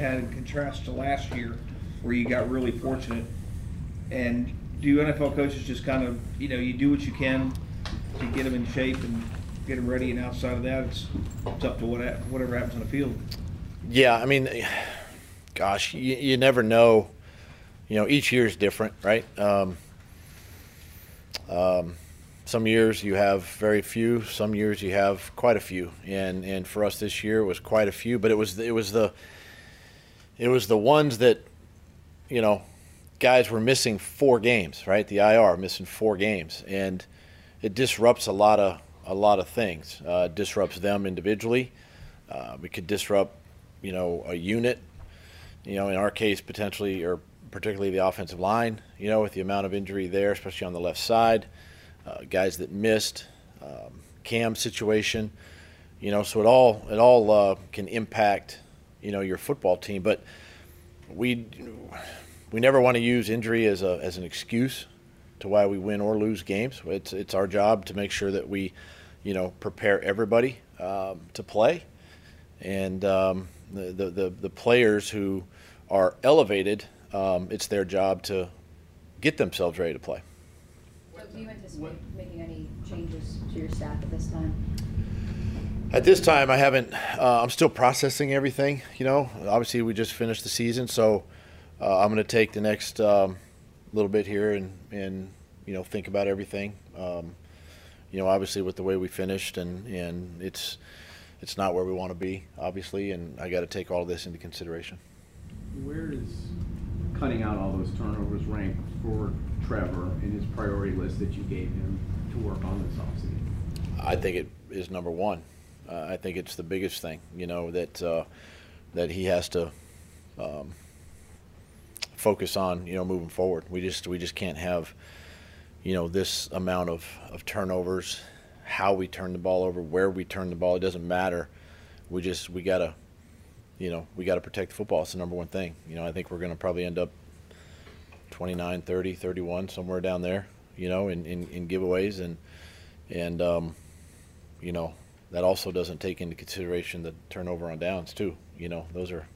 had in contrast to last year, where you got really fortunate? And do NFL coaches just kind of, you know, you do what you can to get them in shape and get them ready, and outside of that, it's, it's up to what, whatever happens on the field? Yeah, I mean, gosh, you, you never know. You know, each year is different, right? Um, um, some years you have very few. Some years you have quite a few, and and for us this year was quite a few. But it was it was the it was the ones that you know guys were missing four games, right? The IR missing four games, and it disrupts a lot of a lot of things. Uh, disrupts them individually. Uh, we could disrupt, you know, a unit. You know, in our case, potentially or particularly the offensive line. You know, with the amount of injury there, especially on the left side, uh, guys that missed, um, Cam situation. You know, so it all it all uh, can impact, you know, your football team. But we we never want to use injury as a as an excuse to why we win or lose games. It's it's our job to make sure that we, you know, prepare everybody um, to play, and um, the, the, the the players who are elevated, um, it's their job to get themselves ready to play. So do you anticipate making any changes to your staff at this time? At this time, I haven't. Uh, I'm still processing everything. You know, obviously we just finished the season, so uh, I'm going to take the next um, little bit here and and you know think about everything. Um, you know, obviously with the way we finished, and and it's it's not where we want to be, obviously, and I got to take all this into consideration. Where is cutting out all those turnovers rank for Trevor in his priority list that you gave him to work on this offseason? I think it is number one. I think it's the biggest thing, you know, that uh, that he has to um, focus on, you know, moving forward. We just we just can't have, you know, this amount of, of turnovers, how we turn the ball over, where we turn the ball. It doesn't matter. We just we gotta, you know, we gotta protect the football. It's the number one thing. You know, I think we're gonna probably end up 29, 30, 31, somewhere down there. You know, in, in, in giveaways and and um, you know that also doesn't take into consideration the turnover on downs too. You know, those are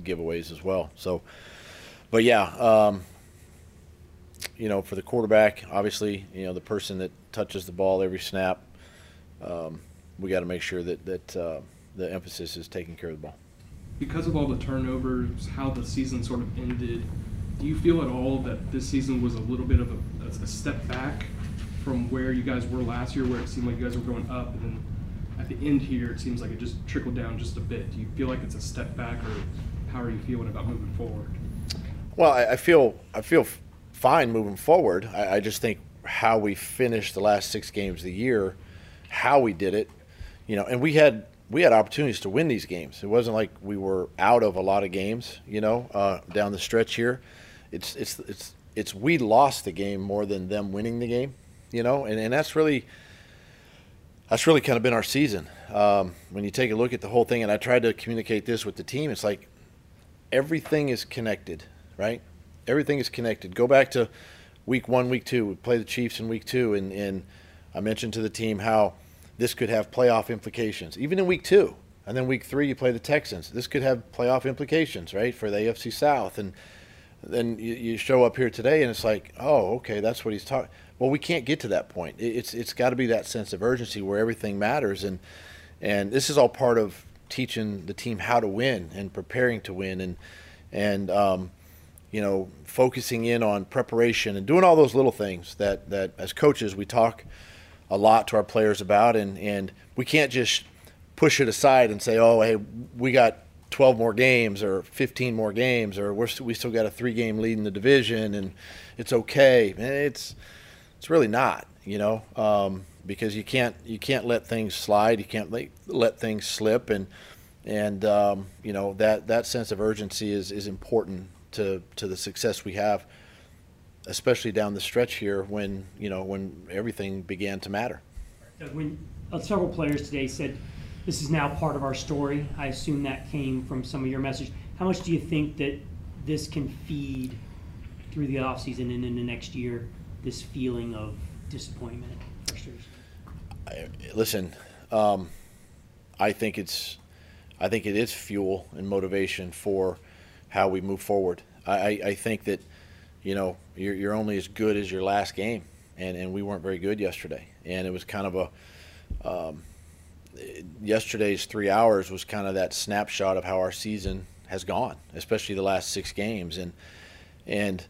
giveaways as well. So but yeah, um, you know, for the quarterback, obviously, you know, the person that touches the ball every snap, um, we got to make sure that that uh, the emphasis is taking care of the ball. Because of all the turnovers, how the season sort of ended, do you feel at all that this season was a little bit of a, a step back from where you guys were last year, where it seemed like you guys were going up, and then at the end here, it seems like it just trickled down just a bit. Do you feel like it's a step back, or how are you feeling about moving forward? Well, I, I feel I feel fine moving forward. I, I, just think how we finished the last six games of the year, how we did it, you know, and we had we had opportunities to win these games. It wasn't like we were out of a lot of games, you know, uh, down the stretch here. It's it's it's it's we lost the game more than them winning the game, you know, and, and that's really that's really kind of been our season. Um, when you take a look at the whole thing, and I tried to communicate this with the team, it's like everything is connected right? Everything is connected. Go back to week one, week two. We play the Chiefs in week two, and, and I mentioned to the team how this could have playoff implications, even in week two. And then week three, you play the Texans. This could have playoff implications, right, for the AFC South. And then you, you show up here today, and it's like, oh, okay, that's what he's talking. Well, we can't get to that point. It's it's got to be that sense of urgency where everything matters, and and this is all part of teaching the team how to win and preparing to win, and and um, you know, focusing in on preparation and doing all those little things that, that as coaches we talk a lot to our players about, and, and we can't just push it aside and say, oh, hey, we got 12 more games or 15 more games or we're, we still got a three game lead in the division and it's okay. It's, it's really not, you know, um, because you can't, you can't let things slide. You can't let, let things slip. And, and um, you know, that, that sense of urgency is, is important to to the success we have, especially down the stretch here when you know when everything began to matter. When uh, several players today said, "This is now part of our story," I assume that came from some of your message. How much do you think that this can feed through the offseason and into next year this feeling of disappointment, frustration? listen, um, I think it's I think it is fuel and motivation for how we move forward. I, I, I think that, you know, you're, you're only as good as your last game, and, and we weren't very good yesterday. And it was kind of a, um, yesterday's three hours was kind of that snapshot of how our season has gone, especially the last six games, and and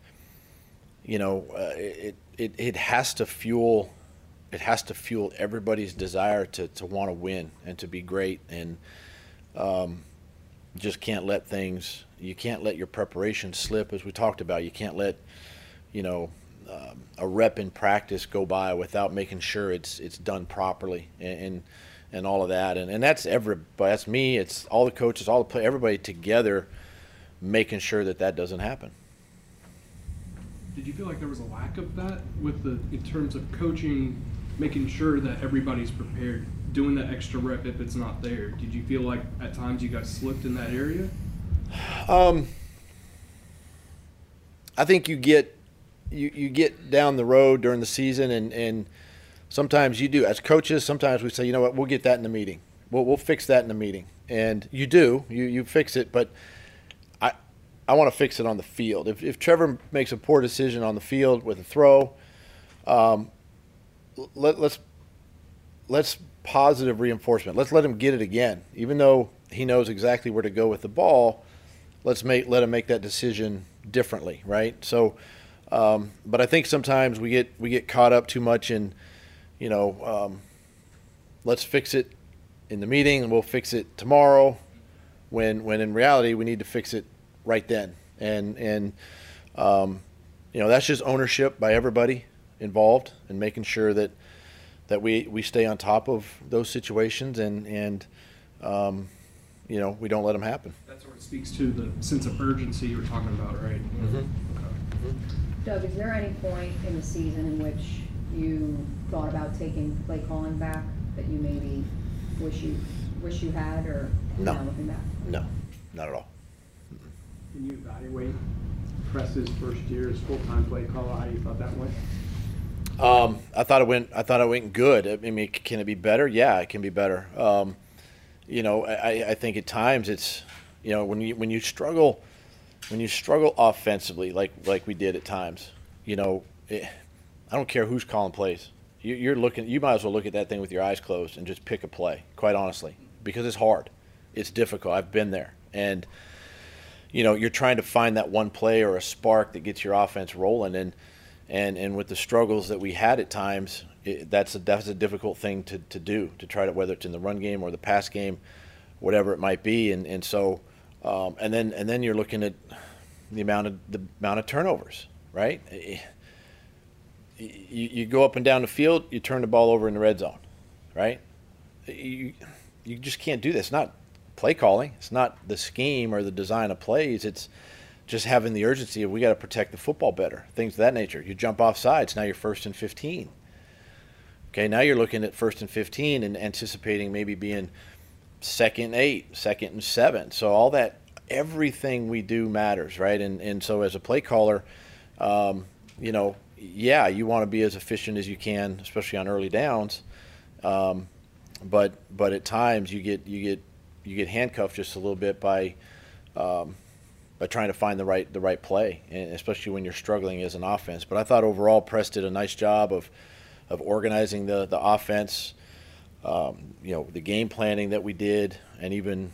you know uh, it, it it has to fuel it has to fuel everybody's desire to to want to win and to be great and um, just can't let things you can't let your preparation slip as we talked about you can't let you know um, a rep in practice go by without making sure it's it's done properly and, and and all of that. And, and that's everybody. That's me. It's all the coaches, all the play, everybody together, making sure that that doesn't happen. Did you feel like there was a lack of that with the in terms of coaching, making sure that everybody's prepared, doing the extra rep if it's not there? Did you feel like at times you guys slipped in that area? Um, I think you get you, you get down the road during the season and, and – sometimes you do. As coaches sometimes we say you know what? We'll get that in the meeting. We'll, we'll fix that in the meeting. And you do. You, you fix it. But i want to fix it on the field. If, if Trevor makes a poor decision on the field with a throw um, let, let's let's positive reinforcement. Let's let him get it again. Even though he knows exactly where to go with the ball let's make let him make that decision differently right? So um, but i think sometimes we get we get caught up too much in you know, um, let's fix it in the meeting and we'll fix it tomorrow. When when in reality we need to fix it right then. And and um, you know that's just ownership by everybody involved and making sure that that we, we stay on top of those situations and and um, you know we don't let them happen. That sort of speaks to the sense of urgency you were talking about, right? Mhm. Okay. Doug, is there any point in the season in which you thought about taking play calling back that you maybe wish you, wish you had, or No. now looking back? No, not at all. Can you evaluate Press's first year as full-time play caller, how you thought that went? Um, I thought it went. I thought it went good. I mean, can it be better? Yeah, it can be better. Um, you know, I, I think at times it's, you know, when you when you struggle, when you struggle offensively, like like we did at times, you know, it, I don't care who's calling plays. You, you're looking. You might as well look at that thing with your eyes closed and just pick a play. Quite honestly, because it's hard, it's difficult. I've been there, and you know, you're trying to find that one play or a spark that gets your offense rolling, and and and with the struggles that we had at times, it, that's a that's a difficult thing to, to do to try to whether it's in the run game or the pass game, whatever it might be, and and so um, and then and then you're looking at the amount of the amount of turnovers, right? Eh, eh, you, you go up and down the field, you turn the ball over in the red zone, right? Eh, you you just can't do this. Not play calling. It's not the scheme or the design of plays. It's just having the urgency of we got to protect the football better, things of that nature. You jump off sides, now you're first and 15. Okay, now you're looking at first and 15 and anticipating maybe being second eight, second and seven. So all that, everything we do matters, right? And and so as a play caller, um, you know, yeah, you want to be as efficient as you can, especially on early downs. Um, but but at times you get you get you get handcuffed just a little bit by um, by trying to find the right the right play, and especially when you're struggling as an offense. But I thought overall, Press did a nice job of of organizing the the offense. Um, you know, the game planning that we did, and even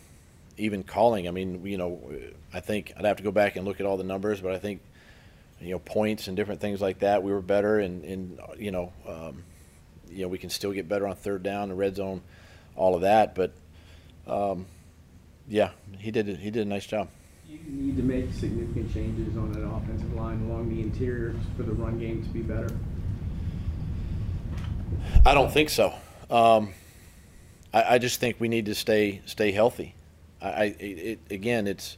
even calling. I mean, you know, I think I'd have to go back and look at all the numbers, but I think you know points and different things like that, we were better, and and you know, um, you know, we can still get better on third down, the red zone, all of that. But um, yeah, he did he did a nice job. You need to make significant changes on that offensive line along the interior for the run game to be better. I don't think so. Um, I, I, just think we need to stay stay healthy. I, I it, again, it's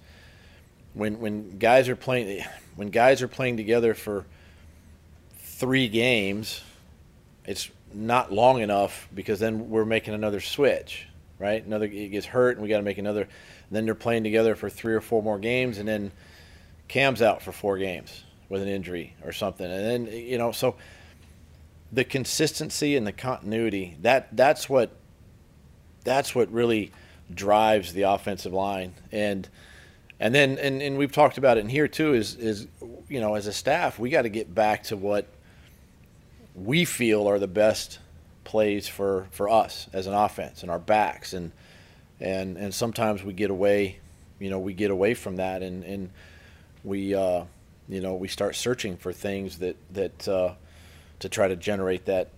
when when guys are playing when guys are playing together for three games, it's not long enough because then we're making another switch, right? Another it gets hurt and we got to make another. then they're playing together for three or four more games, and then Cam's out for four games with an injury or something, and then you know so the consistency and the continuity that that's what that's what really drives the offensive line and and then and, and we've talked about it in here too is is you know as a staff we got to get back to what we feel are the best plays for for us as an offense and our backs. And and and sometimes we get away you know we get away from that and and we uh, you know we start searching for things that that uh, to try to generate that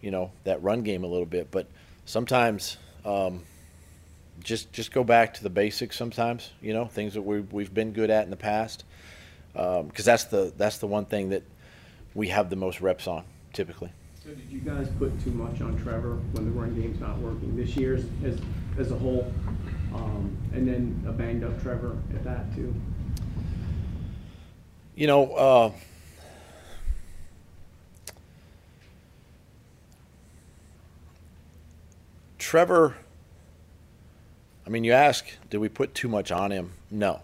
you know that run game a little bit. But sometimes um, just just go back to the basics sometimes you know things that we we've been good at in the past. Because that's the that's the one thing that we have the most reps on typically So did you guys put too much on Trevor when the run game's not working this year as, as, a whole? Um, and then a banged up Trevor at that too? you know uh, Trevor I mean you ask did we put too much on him no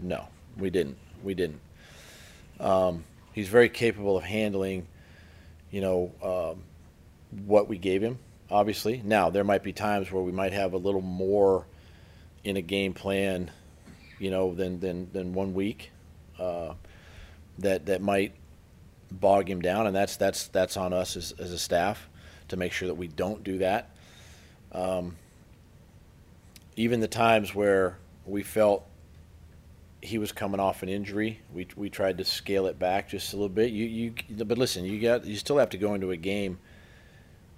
no we didn't we didn't um, he's very capable of handling you know um, what we gave him obviously. Now there might be times where we might have a little more in a game plan you know than than, than one week uh, that that might bog him down and that's that's that's on us as, as a staff to make sure that we don't do that. Um, even the times where we felt he was coming off an injury. We, we tried to scale it back just a little bit. You you but listen, you got you still have to go into a game.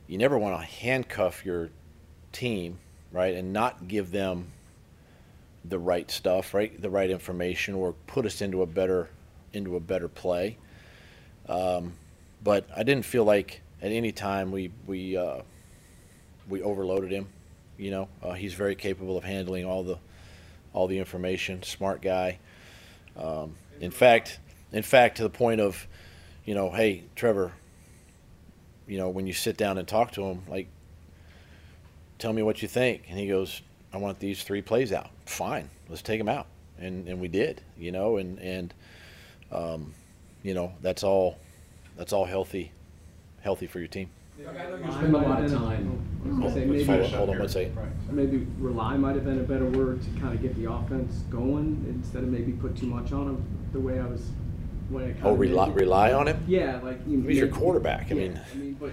You never want to handcuff your team, right, and not give them the right stuff, right, the right information, or put us into a better into a better play. Um, but I didn't feel like at any time we we uh, we overloaded him. You know, uh, he's very capable of handling all the all the information. Smart guy. Um, in fact, in fact, to the point of, you know, hey Trevor. You know, when you sit down and talk to him, like, tell me what you think, and he goes, "I want these three plays out." Fine, let's take them out, and and we did. You know, and and, um, you know, that's all, that's all healthy, healthy for your team. Rely might have been a- I was gonna say, Let's maybe, hold on one second. maybe rely might have been a better word to kind of get the offense going instead of maybe put too much on him, the way I was, the way I kind of. Oh, rely, rely on him. Yeah, like. you He's your quarterback, I yeah, mean- I mean, but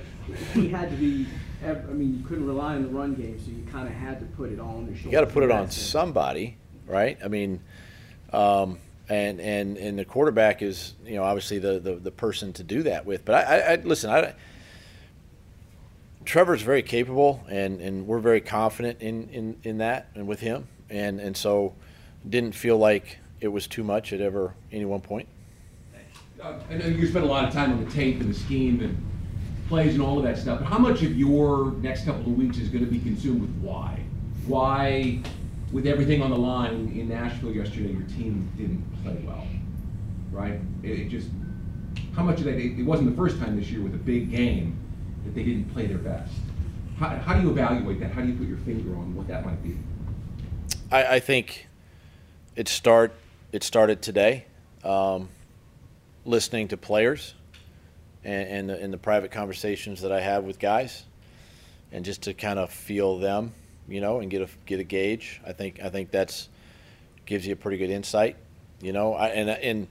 he had to be, ev- I mean, you couldn't rely on the run game, so you kind of had to put it all on your shoulders. You got to put it on somebody, right? I mean, um, and and and the quarterback is you know obviously the the, the person to do that with. But I, I, I listen. I Trevor's very capable, and and we're very confident in in in that and with him, and and so didn't feel like it was too much at ever any one point. Uh, I know you spent a lot of time on the tape and the scheme and plays and all of that stuff, but how much of your next couple of weeks is going to be consumed with why? Why, with everything on the line in Nashville yesterday, your team didn't play well, right? It, it just, how much of that, it, it wasn't the first time this year with a big game that they didn't play their best. How, how do you evaluate that? How do you put your finger on what that might be? I, I think it start it started today, um, listening to players, and and the, and the private conversations that I have with guys, and just to kind of feel them, you know, and get a get a gauge. I think I think that's gives you a pretty good insight, you know. I, and and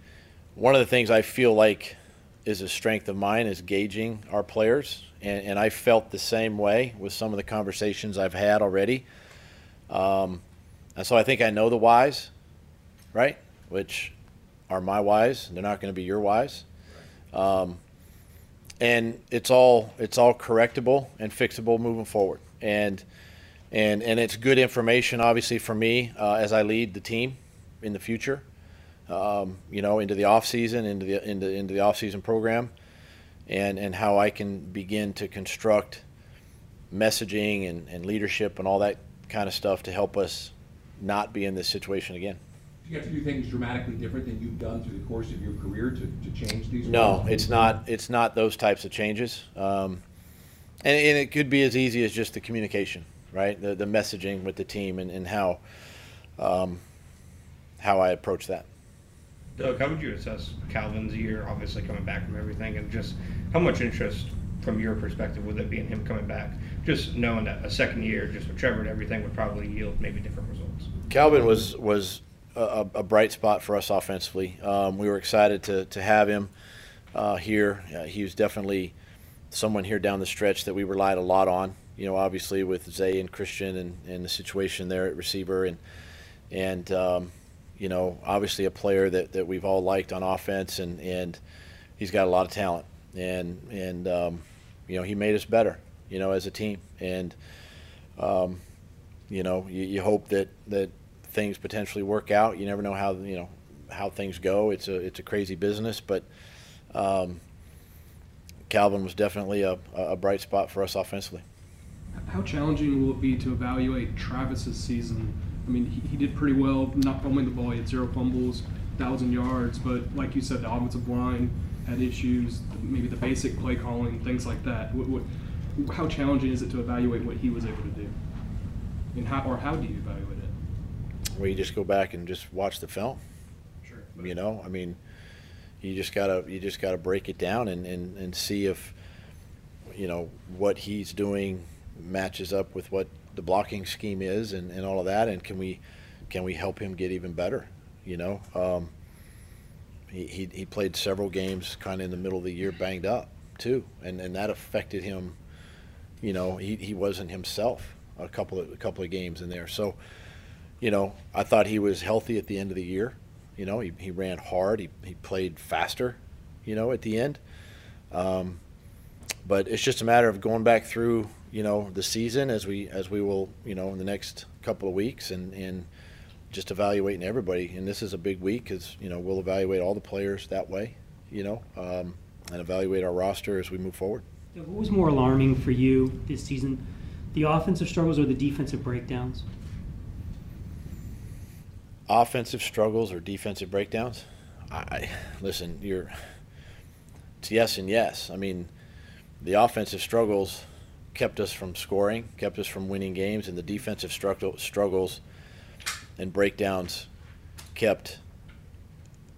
one of the things I feel like is a strength of mine is gauging our players, and, and I felt the same way with some of the conversations I've had already. Um, and so I think I know the whys, right? Which are my whys. They're not going to be your whys. Um, and it's all it's all correctable and fixable moving forward. And and and it's good information, obviously, for me uh, as I lead the team in the future. Um, you know, into the off season, into the into into the off season program, and and how I can begin to construct messaging and, and leadership and all that kind of stuff to help us not be in this situation again. Do you have to do things dramatically different than you've done through the course of your career to, to change these? No, roles? it's not. It's not those types of changes. Um, and, and it could be as easy as just the communication, right? The the messaging with the team and, and how um, how I approach that. Doug, how would you assess Calvin's year, obviously coming back from everything, and just how much interest from your perspective, with it being him coming back? Just knowing that a second year, just with Trevor and everything, would probably yield maybe different results. Calvin was was a, a bright spot for us offensively. Um, we were excited to to have him uh, here. Uh, he was definitely someone here down the stretch that we relied a lot on. You know, obviously with Zay and Christian and, and the situation there at receiver and and um, you know obviously a player that, that we've all liked on offense and, and he's got a lot of talent and and um, you know he made us better you know as a team and um, you know you, you hope that that things potentially work out you never know how you know how things go it's a it's a crazy business but um, Calvin was definitely a, a bright spot for us offensively. How challenging will it be to evaluate Travis's season? I mean, he, he did pretty well, not fumbling the ball. He had zero fumbles, thousand yards, but like you said, the offensive line had issues. Maybe the basic play calling, things like that. What, what, how challenging is it to evaluate what he was able to do? And how, or how do you evaluate it? Where you just go back and just watch the film. Sure. You know, I mean, you just gotta you just gotta break it down and, and, and see if you know what he's doing matches up with what the blocking scheme is and, and all of that and can we can we help him get even better you know um, he, he, he played several games kind of in the middle of the year banged up too and, and that affected him you know he, he wasn't himself a couple of a couple of games in there so you know I thought he was healthy at the end of the year you know, he, he ran hard. He, he played faster, you know, at the end. Um, but it's just a matter of going back through, you know, the season as we as we will, you know, in the next couple of weeks and, and just evaluating everybody. And this is a big week because, you know, we'll evaluate all the players that way, you know, um, and evaluate our roster as we move forward. What was more alarming for you this season, the offensive struggles or the defensive breakdowns? offensive struggles or defensive breakdowns, I listen. You're it's yes and yes. I mean, the offensive struggles kept us from scoring, kept us from winning games, and the defensive struggle, struggles and breakdowns kept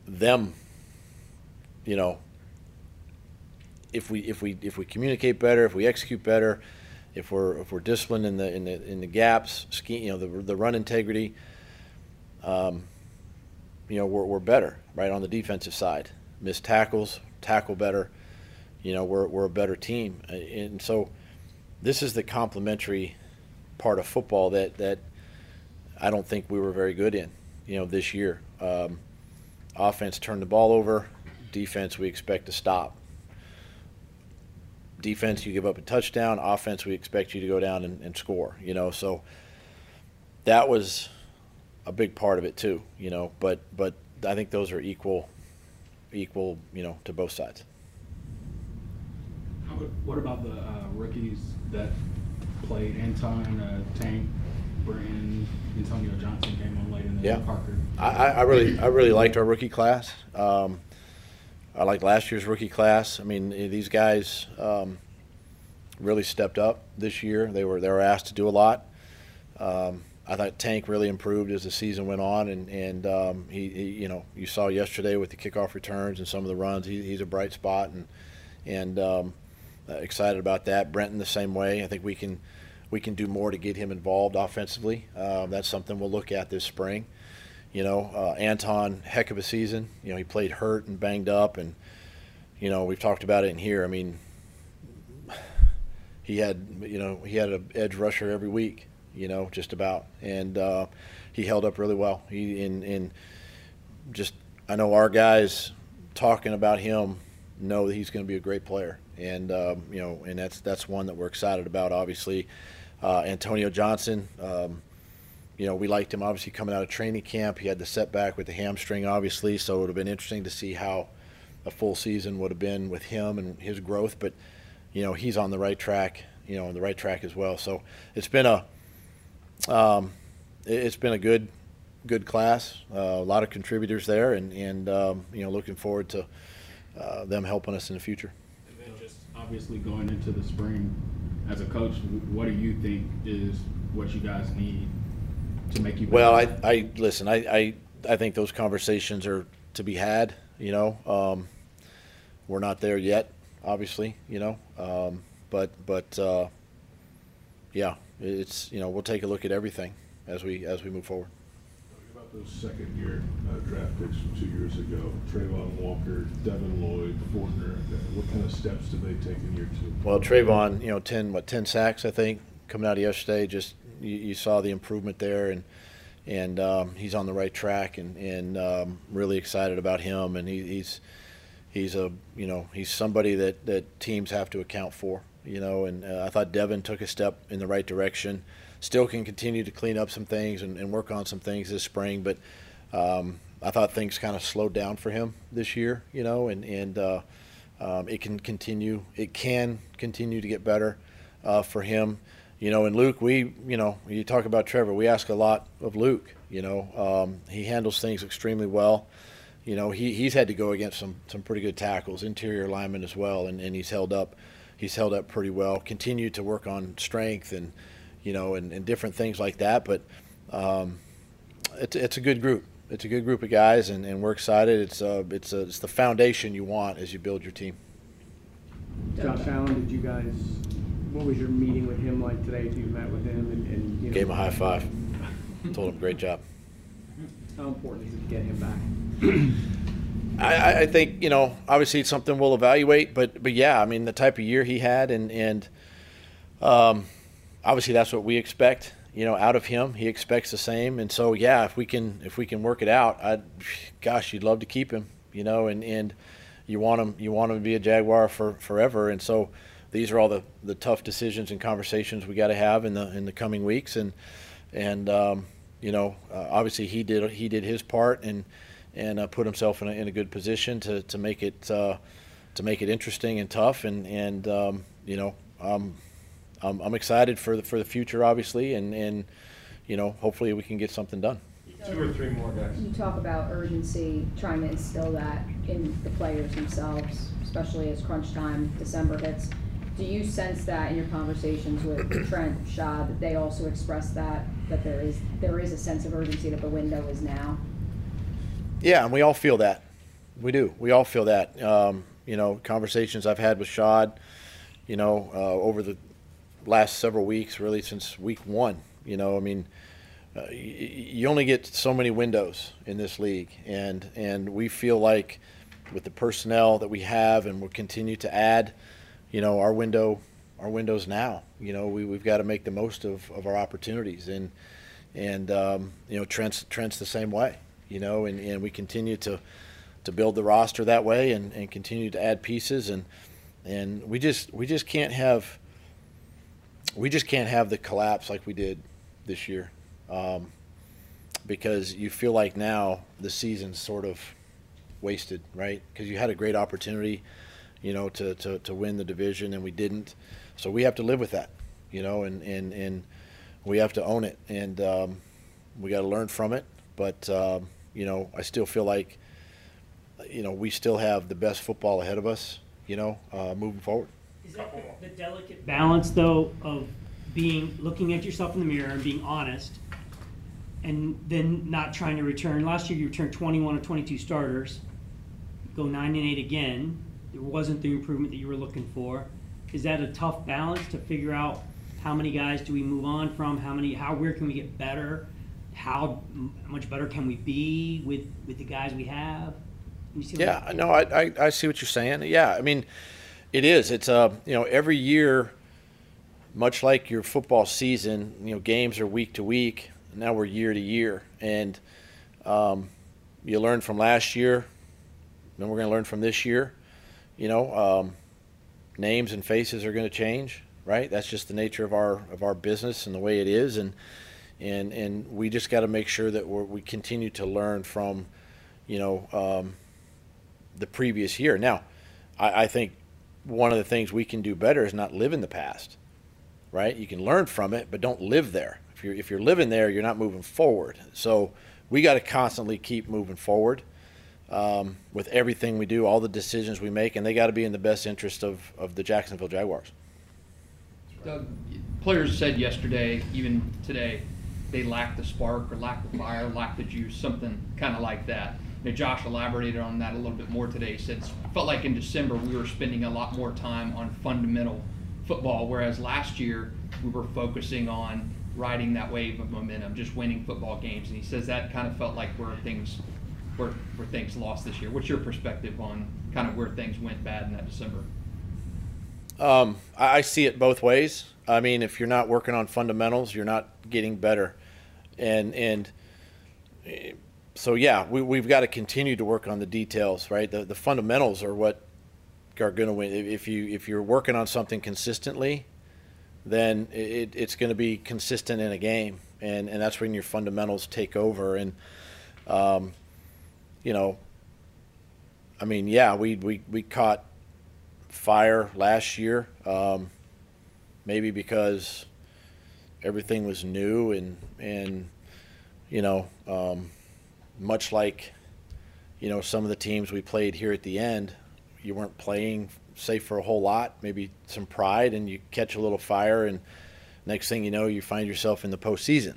them. You know, if we if we if we communicate better, if we execute better, if we're if we're disciplined in the in the in the gaps, you know, the the run integrity um, you know, we're, we're better, right, on the defensive side. Miss tackles, tackle better. You know, we're, we're a better team. And so this is the complementary part of football that, that I don't think we were very good in, you know, this year. Um, offense turned the ball over. Defense, we expect to stop. Defense, you give up a touchdown. Offense, we expect you to go down and, and score, you know. So that was a big part of it too, you know. But but I think those are equal, equal, you know, to both sides. What about the uh, rookies that played Anton, uh, Tank, Brenton, Antonio Johnson came on late, and then Yeah. Parker? I, I really I really liked our rookie class. Um, I like last year's rookie class. I mean, eh, these guys um, really stepped up this year. They were they were asked to do a lot. Um, I thought Tank really improved as the season went on, and and um, he, he, you know, you saw yesterday with the kickoff returns and some of the runs. He, he's a bright spot, and and um, uh, excited about that. Brenton the same way. I think we can we can do more to get him involved offensively. Um, that's something we'll look at this spring. You know, uh, Anton, heck of a season. You know, he played hurt and banged up, and you know we've talked about it in here. I mean, he had you know he had an edge rusher every week you know, just about. And uh, he held up really well. He in in just I know our guys talking about him know that he's going to be a great player, and um, you know, and that's that's one that we're excited about. Obviously, uh, Antonio Johnson. Um, you know, we liked him obviously coming out of training camp. He had the setback with the hamstring, obviously, so it would have been interesting to see how a full season would have been with him and his growth. But you know, he's on the right track. You know, on the right track as well. So it's been a um, it, has been a good good class. Uh, a lot of contributors there, and and um, you know looking forward to uh, them helping us in the future. Obviously going into the spring, as a coach, what do you think is what you guys need to make you? Better? Well, I, I listen. I, I I think those conversations are to be had. You know, um, we're not there yet. obviously, you know. Um, but but uh, yeah, it's you know we'll take a look at everything as we as we move forward. Those second year uh, draft picks from two years ago, Travon Walker, Devin Lloyd, Fortner, what kind of steps did they take in year two? Well, Trayvon, you know, ten what ten sacks I think coming out of yesterday. Just you, you saw the improvement there, and and um, he's on the right track, and and um, really excited about him. And he, he's he's a you know he's somebody that that teams have to account for. You know, and uh, I thought Devin took a step in the right direction. Still can continue to clean up some things and, and work on some things this spring, but um, I thought things kind of slowed down for him this year. You know, and and uh, um, it can continue. It can continue to get better uh, for him. You know, and Luke, we, you know, you talk about Trevor, we ask a lot of Luke. You know, um, he handles things extremely well. You know, he, he's had to go against some, some pretty good tackles, interior linemen as well, and, and he's held up, he's held up pretty well. Continued to work on strength and, you know, and, and different things like that. But um, it's, it's a good group. It's a good group of guys, and, and we're excited. It's uh, it's uh, it's the foundation you want as you build your team. Josh Allen, did you guys, what was your meeting with him like today? You met with him and, and, you know. Gave him a high five. Told him great job. How important is it to get him back? I, I- I think you know, obviously it's something we'll evaluate, but but yeah, I mean the type of year he had, and and um, obviously that's what we expect. You know, out of him, he expects the same, and so yeah, if we can if we can work it out, I, gosh, you'd love to keep him. You know, and and you want him you want him to be a Jaguar for forever, and so these are all the the tough decisions and conversations we got to have in the in the coming weeks, and and um, you know, uh, obviously he did he did his part and and uh, put himself in a, in a good position to, to make it uh, to make it interesting and tough and and um, you know um, I'm, I'm excited for the for the future obviously and and you know hopefully we can get something done. Two or three more guys. You talk about urgency, trying to instill that in the players themselves, especially as crunch time, December hits. Do you sense that in your conversations with Trent, Shad, that they also express that, that there is, there is a sense of urgency that the window is now? Yeah, and we all feel that. We do. We all feel that. Um, you know, conversations I've had with Shad, you know, uh, over the last several weeks, really since week one. You know, I mean, uh, y- you only get so many windows in this league, and and we feel like with the personnel that we have, and we'll continue to add, you know, our window, our windows now. You know, we we've got to make the most of, of our opportunities, and and um, you know, Trent's Trent's the same way. You know, and, and we continue to to build the roster that way, and, and continue to add pieces, and and we just we just can't have we just can't have the collapse like we did this year, um, because you feel like now the season's sort of wasted, right? Because you had a great opportunity, you know, to, to, to win the division and we didn't, so we have to live with that, you know, and and, and we have to own it, and um, we got to learn from it. But um, you know, I still feel like, you know, we still have the best football ahead of us, you know, uh, moving forward. Is that the, the delicate balance, though, of being looking at yourself in the mirror and being honest, and then not trying to return? Last year, you returned 21 or 22 starters. Go nine and eight again. There wasn't the improvement that you were looking for. Is that a tough balance to figure out how many guys do we move on from? How many? How where can we get better? How much better can we be with with the guys we have? You see what Yeah, no, I, I, I see what you're saying. Yeah, I mean, it is. It's uh, you know, every year, much like your football season, you know, games are week to week. Now we're year to year, and um, you learn from last year. Then we're going to learn from this year. You know, um, names and faces are going to change, right? That's just the nature of our of our business and the way it is, and and and we just got to make sure that we continue to learn from, you know, um, the previous year. Now, I, I think one of the things we can do better is not live in the past, right? You can learn from it, but don't live there. If you're if you're living there, you're not moving forward. So we got to constantly keep moving forward um, with everything we do, all the decisions we make, and they got to be in the best interest of, of the Jacksonville Jaguars. Doug, players said yesterday, even today, they lack the spark or lack the fire, lack the juice, something kind of like that. Know, Josh elaborated on that a little bit more today. He said felt like in December we were spending a lot more time on fundamental football, whereas last year we were focusing on riding that wave of momentum, just winning football games. And he says that kind of felt like where things where, where things lost this year. What's your perspective on kind of where things went bad in that December? Um, I, see it both ways. I mean, if you're not working on fundamentals, you're not getting better, and and so yeah, we we've got to continue to work on the details, right? The the fundamentals are what are going to win. If you if you're working on something consistently, then it, it's going to be consistent in a game, and and that's when your fundamentals take over. And um, you know, I mean, yeah, we we we caught fire last year. Um, maybe because everything was new and and you know, um, much like you know some of the teams we played here at the end, you weren't playing safe for a whole lot. Maybe some pride, and you catch a little fire, and next thing you know, you find yourself in the postseason.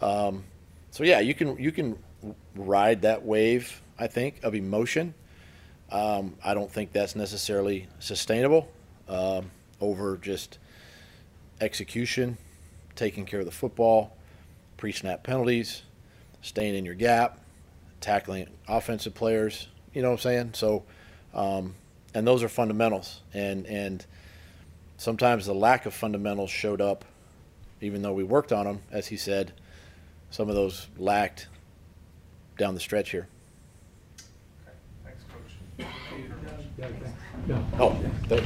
Um, so yeah, you can you can ride that wave. I think of emotion. Um, I don't think that's necessarily sustainable um, over just execution, taking care of the football, pre-snap penalties, staying in your gap, tackling offensive players. You know what I'm saying? So, um, and those are fundamentals. And and sometimes the lack of fundamentals showed up, even though we worked on them, as he said. Some of those lacked down the stretch here. Thanks, Coach. Oh, there.